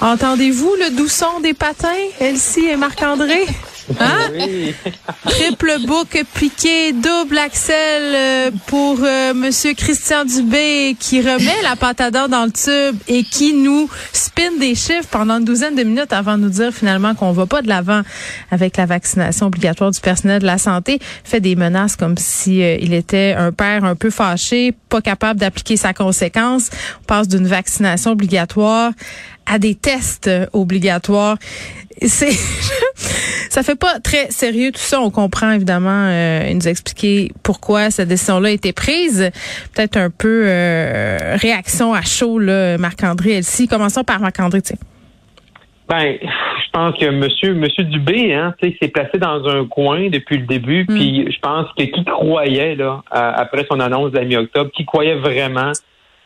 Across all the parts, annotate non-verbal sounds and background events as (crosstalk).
Entendez-vous le doux son des patins, Elsie et Marc-André? (laughs) Hein? Triple boucle piqué, double axel euh, pour euh, Monsieur Christian Dubé qui remet la pâte à dents dans le tube et qui nous spin des chiffres pendant une douzaine de minutes avant de nous dire finalement qu'on va pas de l'avant avec la vaccination obligatoire du personnel de la santé. Fait des menaces comme si euh, il était un père un peu fâché, pas capable d'appliquer sa conséquence. On passe d'une vaccination obligatoire à des tests obligatoires. C'est (laughs) ça fait pas très sérieux tout ça. On comprend évidemment. Euh, il nous a expliqué pourquoi cette décision-là a été prise. Peut-être un peu euh, réaction à chaud, là, Marc-André Elsie. Commençons par Marc-André. Ben, je pense que Monsieur Monsieur Dubé, hein, s'est placé dans un coin depuis le début. Mm. Puis je pense que qui croyait là, à- après son annonce de la mi-octobre, qui croyait vraiment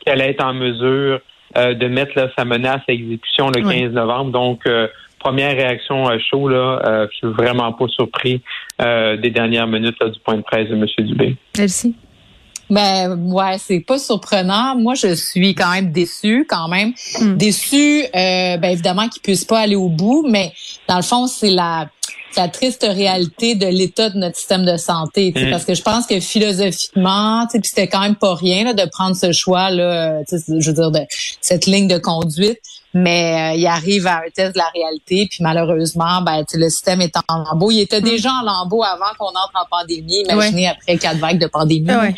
qu'elle allait être en mesure euh, de mettre là, sa menace à exécution le Oui. 15 novembre. Donc euh, première réaction à chaud là, euh, je suis vraiment pas surpris euh, des dernières minutes là, du point de presse de Monsieur Dubé. Elsie? Ben ouais, c'est pas surprenant. Moi, je suis quand même déçue, quand même Mm. déçue. Euh, ben évidemment qu'ils puissent pas aller au bout, mais dans le fond, c'est la la triste réalité de l'état de notre système de santé. tu sais, Mm. Parce que je pense que philosophiquement, tu sais, puis c'était quand même pas rien là, de prendre ce choix là, tu sais, je veux dire de cette ligne de conduite. Mais euh, il arrive à un test de la réalité, puis malheureusement, ben tu sais, le système est en lambeaux. Il était déjà en lambeaux avant qu'on entre en pandémie. Imaginez après quatre vagues de pandémie. Ouais.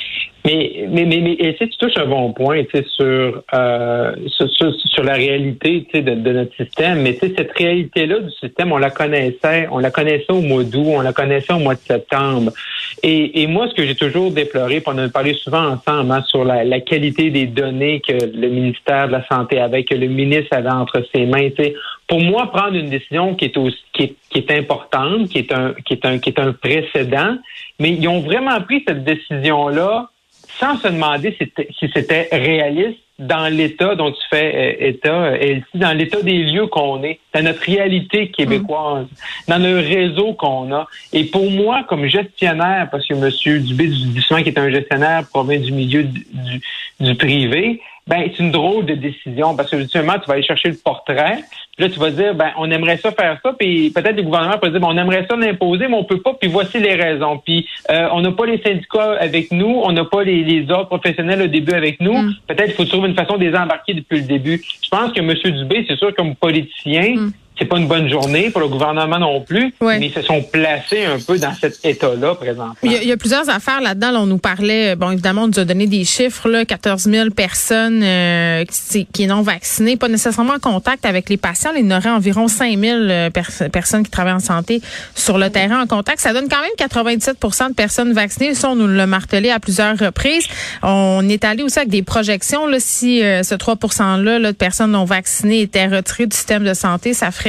Mais, mais, mais, mais et, sais, tu touches un bon point sur, euh, sur, sur, sur la réalité de, de notre système. Mais cette réalité-là du système, on la connaissait, on la connaissait au mois d'août, on la connaissait au mois de septembre. Et, et moi, ce que j'ai toujours déploré, puis on a parlé souvent ensemble, hein, sur la, la qualité des données que le ministère de la Santé avait, que le ministre avait entre ses mains. tu sais. Pour moi, prendre une décision qui est aussi, qui est, qui est importante, qui est un, qui est un, qui est un précédent, mais ils ont vraiment pris cette décision-là sans se demander si c'était- réaliste dans l'état dont tu fais euh, état, et dans l'état des lieux qu'on est, dans notre réalité québécoise, dans le réseau qu'on a. Et pour moi, comme gestionnaire, parce que M. Dubé souvent qu'il est un gestionnaire provient du milieu du, du, du privé, ben c'est une drôle de décision parce que justement, tu vas aller chercher le portrait, puis là, tu vas dire, ben, on aimerait ça faire ça, puis peut-être le gouvernement peut dire, ben, on aimerait ça l'imposer, mais on peut pas, puis voici les raisons. Puis euh, on n'a pas les syndicats avec nous, on n'a pas les, les ordres professionnels au début avec nous. Mm. Peut-être qu'il faut trouver une façon de les embarquer depuis le début. Je pense que M. Dubé, c'est sûr, comme politicien, Mm. C'est pas une bonne journée pour le gouvernement non plus, Ouais. mais ils se sont placés un peu dans cet état-là présentement. Il y, a, il y a plusieurs affaires là-dedans. Là, on nous parlait, bon, évidemment, on nous a donné des chiffres, là, 14 000 personnes euh, qui, qui non vaccinées, pas nécessairement en contact avec les patients. Il y en aurait environ 5 000 euh, pers- personnes qui travaillent en santé sur le terrain en contact. Ça donne quand même 97% de personnes vaccinées. Ça, on nous l'a martelé à plusieurs reprises. On est allé aussi avec des projections. Là, si euh, ce 3 %-là là, de personnes non vaccinées étaient retirées du système de santé, ça ferait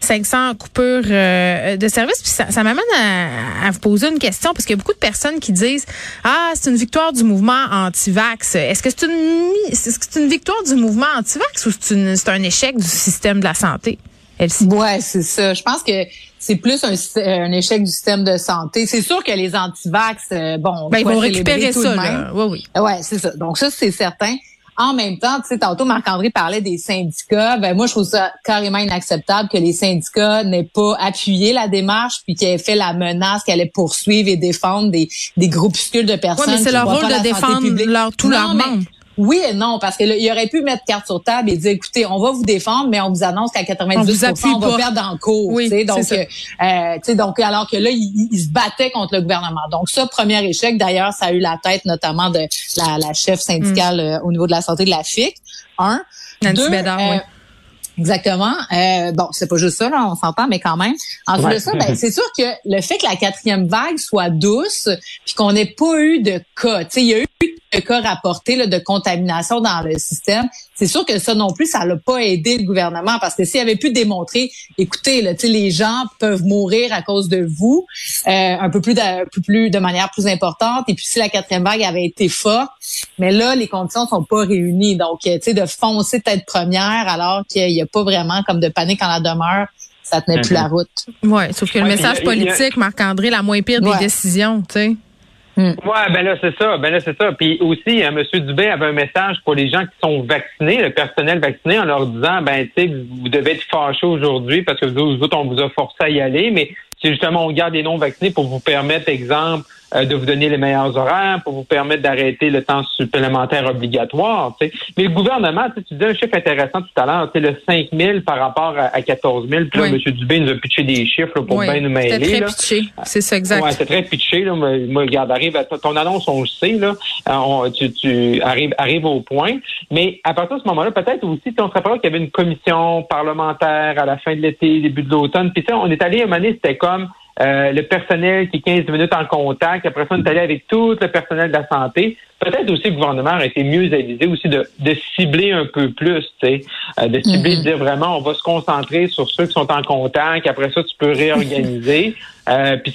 500 coupures euh, de services. Puis ça, ça m'amène à, à vous poser une question parce qu'il y a beaucoup de personnes qui disent ah c'est une victoire du mouvement anti-vax. Est-ce que c'est une est-ce que c'est une victoire du mouvement anti-vax ou c'est un échec du système de la santé? Ouais, c'est ça. Je pense que c'est plus un, un échec du système de santé. C'est sûr que les antivax, euh, bon, on Ben, ils vont récupérer tout ça. Là. Oui, oui. Ouais, c'est ça. Donc ça, c'est certain. En même temps, tu sais, tantôt Marc-André parlait des syndicats. Ben moi, je trouve ça carrément inacceptable que les syndicats n'aient pas appuyé la démarche puis qu'ils aient fait la menace qu'elle allait poursuivre et défendre des, des groupuscules de personnes. mais c'est leur rôle de défendre leur, Non, mais- membres. Oui et non, parce que là, il aurait pu mettre carte sur table et dire, écoutez, on va vous défendre, mais on vous annonce qu'à 90 On on va pas. perdre en cours. Oui, tu sais. donc, euh, euh, donc, alors que là, il, il- il se battait contre le gouvernement. Donc, ça, premier échec. D'ailleurs, ça a eu la tête notamment de la, la chef syndicale euh, au niveau de la santé de la FIC. Un. Nancy Deux, Bédard, euh, oui. Exactement. Euh, bon, c'est pas juste ça, là, on s'entend, mais quand même. En fait de ça, ben, c'est sûr que le fait que la quatrième vague soit douce, puis qu'on n'ait pas eu de cas, tu sais, il y a eu de cas rapportés là, de contamination dans le système. C'est sûr que ça non plus, ça l'a pas aidé le gouvernement parce que s'il avait pu démontrer, écoutez, là, les gens peuvent mourir à cause de vous, euh, un peu plus de, un peu plus de manière plus importante. Et puis si la quatrième vague avait été forte, mais là les conditions sont pas réunies. Donc, tu sais, de foncer tête première alors qu'il y a pas vraiment comme de panique en la demeure, ça tenait plus la mhm. route. Oui, sauf que le message politique, Marc-André, la moins pire des décisions, tu sais. Ouais, ben là c'est ça, ben là c'est ça. Puis aussi, hein, M. Dubé avait un message pour les gens qui sont vaccinés, le personnel vacciné, en leur disant, ben tu sais, vous devez être fâchés aujourd'hui parce que vous, vous, on vous a forcé à y aller, mais c'est justement on garde les non vaccinés pour vous permettre, exemple, euh, de vous donner les meilleurs horaires, pour vous permettre d'arrêter le temps supplémentaire obligatoire. Mais le gouvernement, tu disais un chiffre intéressant tout à l'heure, le 5 000 par rapport à, 14 000. Puis là, M. Dubé nous a pitché des chiffres pour bien nous mêler. C'est très pitché, c'est ça, exact. Ouais, c'est très pitché. Là. Moi, regarde, arrive à ton annonce, on le sait, là. Euh, tu, tu arrives, arrive au point. Mais à partir de ce moment-là, peut-être aussi, on se rappelle qu'il y avait une commission parlementaire à la fin de l'été, début de l'automne. Puis ça, on est allé à un moment c'était comme euh, le personnel qui est 15 minutes en contact. Après ça, on est allé avec tout le personnel de la santé. Peut-être aussi le gouvernement a été mieux avisé aussi de, de cibler un peu plus, tu sais, euh, de cibler, de mm-hmm. dire vraiment, on va se concentrer sur ceux qui sont en contact. Après ça, tu peux réorganiser. (laughs) euh, puis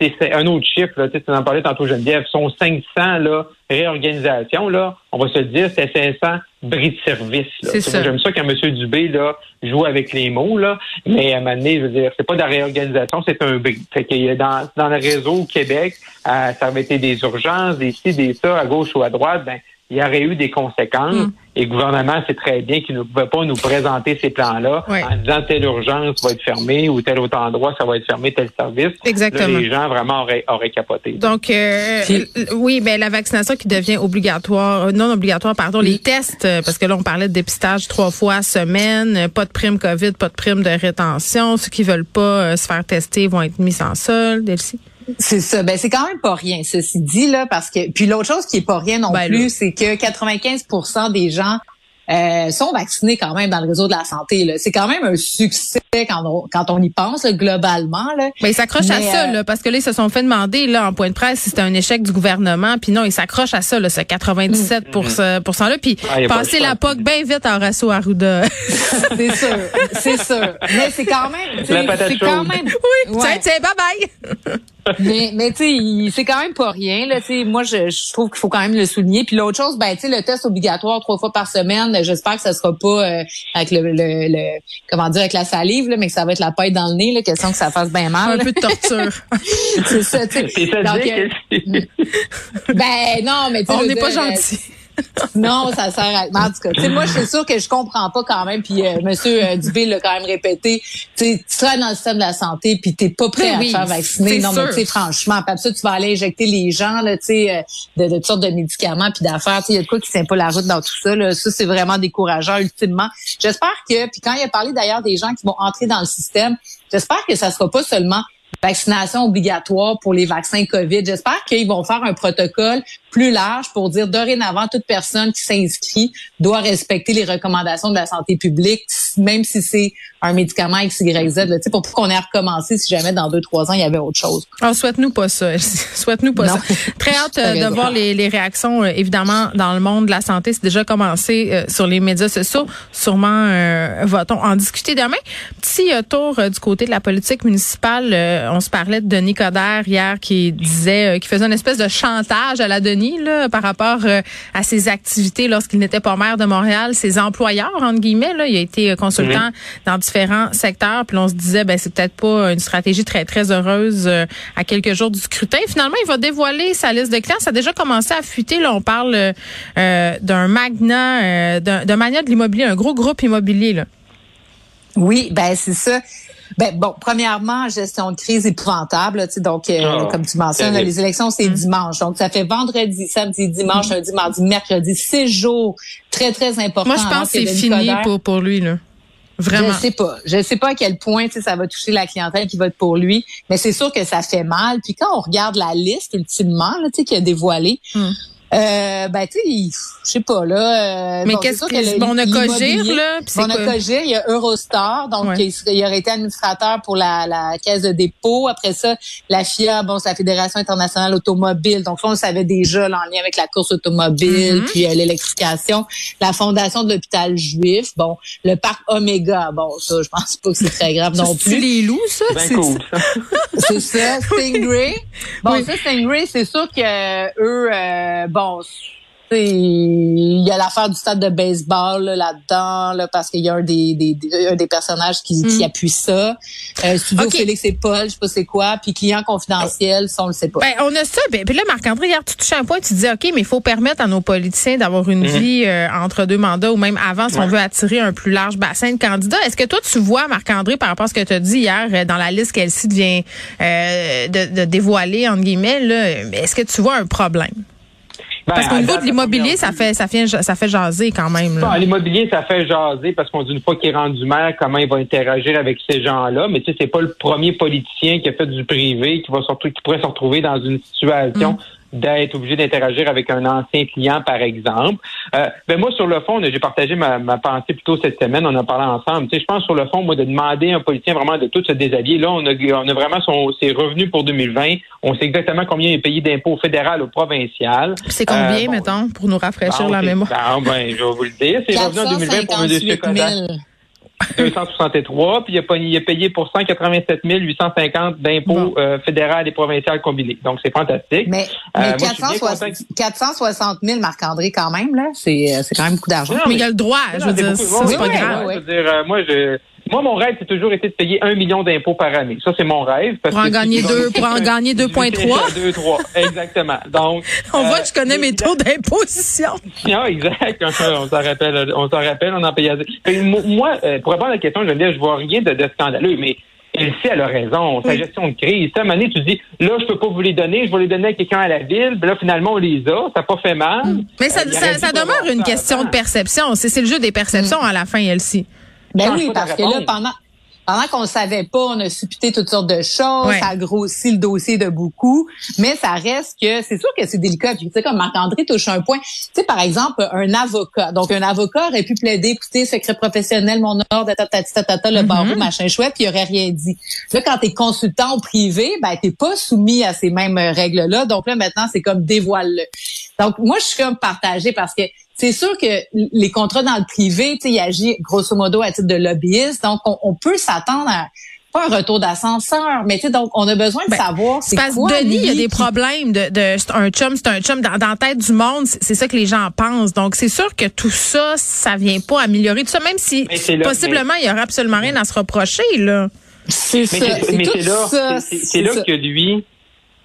c'est, un autre chiffre, là, tu en parlais tantôt, Geneviève, sont 500 là réorganisations là. On va se le dire, c'est 500 bris de service. J'aime ça quand M. Dubé là, joue avec les mots, là, mais à un moment donné, je veux dire, c'est pas de la réorganisation, c'est un bris. Fait que dans, dans le réseau au Québec, euh, ça avait été des urgences, des ci, des ça, à gauche ou à droite, ben, il y aurait eu des conséquences. Mm. Et le gouvernement sait très bien qu'il ne pouvait pas nous présenter ces plans-là en disant telle urgence va être fermée ou tel autre endroit ça va être fermé, tel service. Exactement. les gens vraiment auraient, auraient capoté. Donc, euh, oui, ben la vaccination qui devient obligatoire, euh, non obligatoire, pardon, les tests, euh, parce que là on parlait de dépistage trois fois semaine, pas de prime COVID, pas de prime de rétention. Ceux qui veulent pas se faire tester vont être mis en sol, Delcy. C'est ça. Ben c'est quand même pas rien, ceci dit là, parce que puis l'autre chose qui est pas rien non ben, plus, c'est que 95% des gens euh, sont vaccinés quand même dans le réseau de la santé. C'est quand même un succès quand on, quand on y pense globalement. Là. Ben, ils s'accrochent à ça, euh, là, parce que là, ils se sont fait demander là, en point de presse si c'était un échec du gouvernement. Puis non, ils s'accrochent à ça, là, ce 97% là Puis ah, passer la POC bien vite en Rasso Arruda. (laughs) c'est sûr, c'est sûr. Mais c'est quand même... C'est quand même... Oui, ouais. tiens, bye-bye! Mais mais tu sais, c'est quand même pas rien. Là, moi, je, je trouve qu'il faut quand même le souligner. Puis l'autre chose, ben, tu sais, le test obligatoire trois fois par semaine, j'espère que ça sera pas euh, avec le, le, comment dire avec la salive, là, mais que ça va être la paille dans le nez, là, question que ça fasse bien mal. Un peu de torture. (laughs) c'est ça, tu sais. ben non, mais on n'est pas gentil non, ça sert à. En tout cas, moi, je suis sûre que je comprends pas quand même. Puis euh, Monsieur euh, Dubé l'a quand même répété. Tu seras dans le système de la santé, puis t'es pas prêt à te faire vacciner. Non, mais tu sais, franchement, puis ça, tu vas aller injecter les gens, là, tu sais, euh, de, de, toutes sortes de médicaments puis d'affaires. Il y a de quoi qui tient pas la route dans tout ça. Là. Ça, c'est vraiment décourageant ultimement. J'espère que, puis quand il a parlé d'ailleurs des gens qui vont entrer dans le système, j'espère que ça sera pas seulement vaccination obligatoire pour les vaccins COVID. J'espère qu'ils vont faire un protocole plus large pour dire dorénavant toute personne qui s'inscrit doit respecter les recommandations de la santé publique, même si c'est un médicament X, Y, Z, là, pour qu'on ait recommencé si jamais dans deux, trois ans, il y avait autre chose. Oh, souhaite-nous pas ça. (laughs) souhaite-nous pas ça. Très hâte (laughs) euh, de voir les, les réactions, euh, évidemment, dans le monde de la santé. C'est déjà commencé euh, sur les médias sociaux. Sûrement va-t-on en discuter demain. Petit tour du côté de la politique municipale. on se parlait de Denis Coderre hier qui disait, qui faisait une espèce de chantage à la Denis là, par rapport à ses activités lorsqu'il n'était pas maire de Montréal. Ses employeurs, entre guillemets, là, il a été consultant dans différents secteurs. Puis on se disait, ben c'est peut-être pas une stratégie très très heureuse euh, à quelques jours du scrutin. Finalement, il va dévoiler sa liste de clients. Ça a déjà commencé à fuiter. Là, on parle euh, d'un magnat, euh, d'un magnat de l'immobilier, un gros groupe immobilier. Là. Oui, ben c'est ça. Ben bon, premièrement, gestion de crise épouvantable. Tu sais, donc, ah, comme tu mentionnes, les élections c'est hum. dimanche. Donc, ça fait vendredi, samedi, dimanche, hum. lundi, mardi, mercredi, six jours très très importants. Moi, je pense que c'est fini pour pour lui là. Vraiment. Je sais pas. Je sais pas à quel point ça va toucher la clientèle qui vote pour lui, mais c'est sûr que ça fait mal. Puis quand on regarde la liste ultimement là, qu'il a dévoilée, hmm. Euh, ben, tu sais, je sais pas, là. Euh, Mais qu'est-ce que, bon, on a Cogir, là? on a Cogir, il y a Eurostar, donc il, il, aurait été administrateur pour la, la caisse de dépôt. Après ça, la FIA, bon, c'est la Fédération internationale automobile. Donc, ça, on le savait déjà, là, en lien avec la course automobile, mm-hmm. puis euh, l'électrification. La Fondation de l'hôpital juif, bon, le parc Omega, bon, ça, je pense pas que c'est très grave non plus. C'est les loups, ça? C'est cool, C'est ça, Stingray. (laughs) Bon, ça, Stingray, c'est sûr que eux, euh, bon, bon, il y a l'affaire du stade de baseball là-dedans, là, parce qu'il y a un des, des, des, personnages qui, qui mm. appuie ça. Euh, Studio Félix et Paul, je sais pas c'est quoi, puis client confidentiel, ça on le sait pas. Ben, on a ça. Ben, puis là, Marc-André, hier, tu touches un point, tu dis, OK, mais il faut permettre à nos politiciens d'avoir une mm-hmm. vie euh, entre deux mandats ou même avant si on veut attirer un plus large bassin de candidats. Est-ce que toi, tu vois, Marc-André, par rapport à ce que tu as dit hier, euh, dans la liste qu'elle vient euh, de, de dévoiler, entre guillemets, est-ce que tu vois un problème? Parce qu'au niveau de l'immobilier, ça fait, ça fait, ça fait jaser quand même. L'immobilier, ça fait jaser parce qu'on dit une fois qu'il est rendu maire, comment il va interagir avec ces gens-là. Mais tu sais, c'est pas le premier politicien qui a fait du privé qui va surtout, qui pourrait se retrouver dans une situation mm d'être obligé d'interagir avec un ancien client, par exemple. Euh, ben moi, sur le fond, j'ai partagé ma, pensée plutôt cette semaine, on a parlé ensemble. Tu sais, je pense sur le fond, moi, de demander à un politicien vraiment de tout se déshabiller. Là, on a, on a vraiment son, ses revenus pour 2020. On sait exactement combien il est payé d'impôts fédéral ou provincial. C'est combien, euh, mettons, pour nous rafraîchir la mémoire? ben, je vais vous le dire. C'est revenu en 2020 pour. 263, puis il a, il a payé pour 187 850 d'impôts euh, fédéral et provincial combinés. Donc, c'est fantastique. Mais, mais 460, 000, Marc-André, quand même, là, c'est euh, quand même beaucoup d'argent. Mais, il y a le droit, je veux dire, c'est pas grave. Je veux dire, euh, moi, je moi, mon rêve, c'est toujours été de payer un million d'impôts par année. Ça, c'est mon rêve. pour, en gagner deux, pour en gagner 2,3. 2, 3. Exactement. Donc. (laughs) on voit que je connais mes taux d'imposition. Ah, exact. on s'en rappelle, on s'en rappelle, on en payait. Moi, pour répondre à la question, je veux dire, je vois rien de, de scandaleux, mais elle sait, elle a raison. Sa gestion de crise. À un moment donné, tu dis, là, je peux pas vous les donner, je vais les donner à quelqu'un à la ville. Ben là, finalement, on les a. Ça n'a pas fait mal. Mais ça, ça, ça demeure une question de perception. C'est le jeu des perceptions à la fin, Elsie. Ben oui, parce que là, pendant, pendant qu'on savait pas, on a supputé toutes sortes de choses, ça a grossi le dossier de beaucoup, mais ça reste que c'est sûr que c'est délicat. Puis tu sais comme Marc-André touche un point, tu sais par exemple un avocat. Donc un avocat aurait pu plaider, écoutez, secret professionnel, mon ordre, le mm-hmm. barreau, machin chouette, puis il aurait rien dit. Là quand tu es consultant privé, ben t'es pas soumis à ces mêmes règles-là. Donc là maintenant c'est comme dévoile-le. Donc moi je suis comme partagée parce que c'est sûr que les contrats dans le privé, tu sais, il agit grosso modo à titre de lobbyiste, donc on, peut s'attendre à pas un retour d'ascenseur, mais tu sais, donc on a besoin de ben, savoir c'est parce quoi. Denis, il y a des problèmes de, de un chum, c'est un chum dans, dans, la tête du monde, c'est ça que les gens pensent. Donc c'est sûr que tout ça, ça vient pas améliorer tout ça, même si possiblement il y aura absolument rien à se reprocher là. C'est ça. Mais c'est là, c'est là que lui,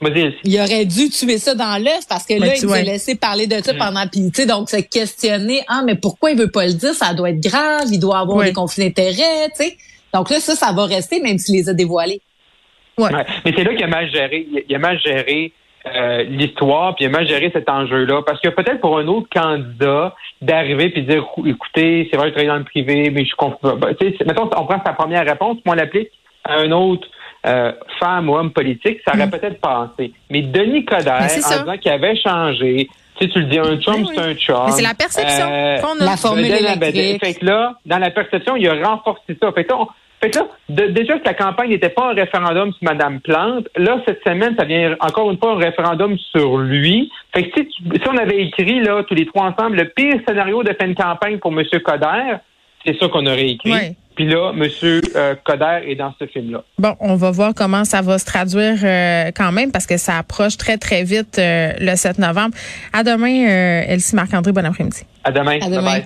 il aurait dû tuer ça dans l'œuf parce que là, il nous a laissé parler de ça mm. pendant puis tu sais donc se questionner ah mais pourquoi il veut pas le dire? Ça doit être grave il doit avoir des conflits d'intérêts tu sais donc là ça ça va rester même s'il les a dévoilés. Ouais. Mais c'est là qu'il a mal géré il a mal géré euh, l'histoire puis il a mal géré cet enjeu là parce que peut-être pour un autre candidat d'arriver puis dire écoutez c'est vrai je travaille dans le privé mais je comprends ben, tu sais mettons on prend sa première réponse moi on l'applique à un autre euh, femme ou homme politique, ça aurait mm. peut-être passé. Mais Denis Coderre, en disant qu'il avait changé, tu sais, tu le dis, un chum, c'est un chum. c'est la perception euh, qu'on a. La formule électrique. Fait que là, dans la perception, il a renforcé ça. Fait que là, fait que là déjà que la campagne n'était pas un référendum sur Mme Plante, là, cette semaine, ça vient encore une fois un référendum sur lui. Fait que si, si on avait écrit, là, tous les trois ensemble, le pire scénario de fin de campagne pour M. Coderre, c'est ça qu'on aurait écrit. Puis là, M. Euh, Coder est dans ce film-là. Bon, on va voir comment ça va se traduire euh, quand même parce que ça approche très, très vite euh, le 7 novembre. À demain, Elsie Marc-André. Bon après-midi. À demain. À demain.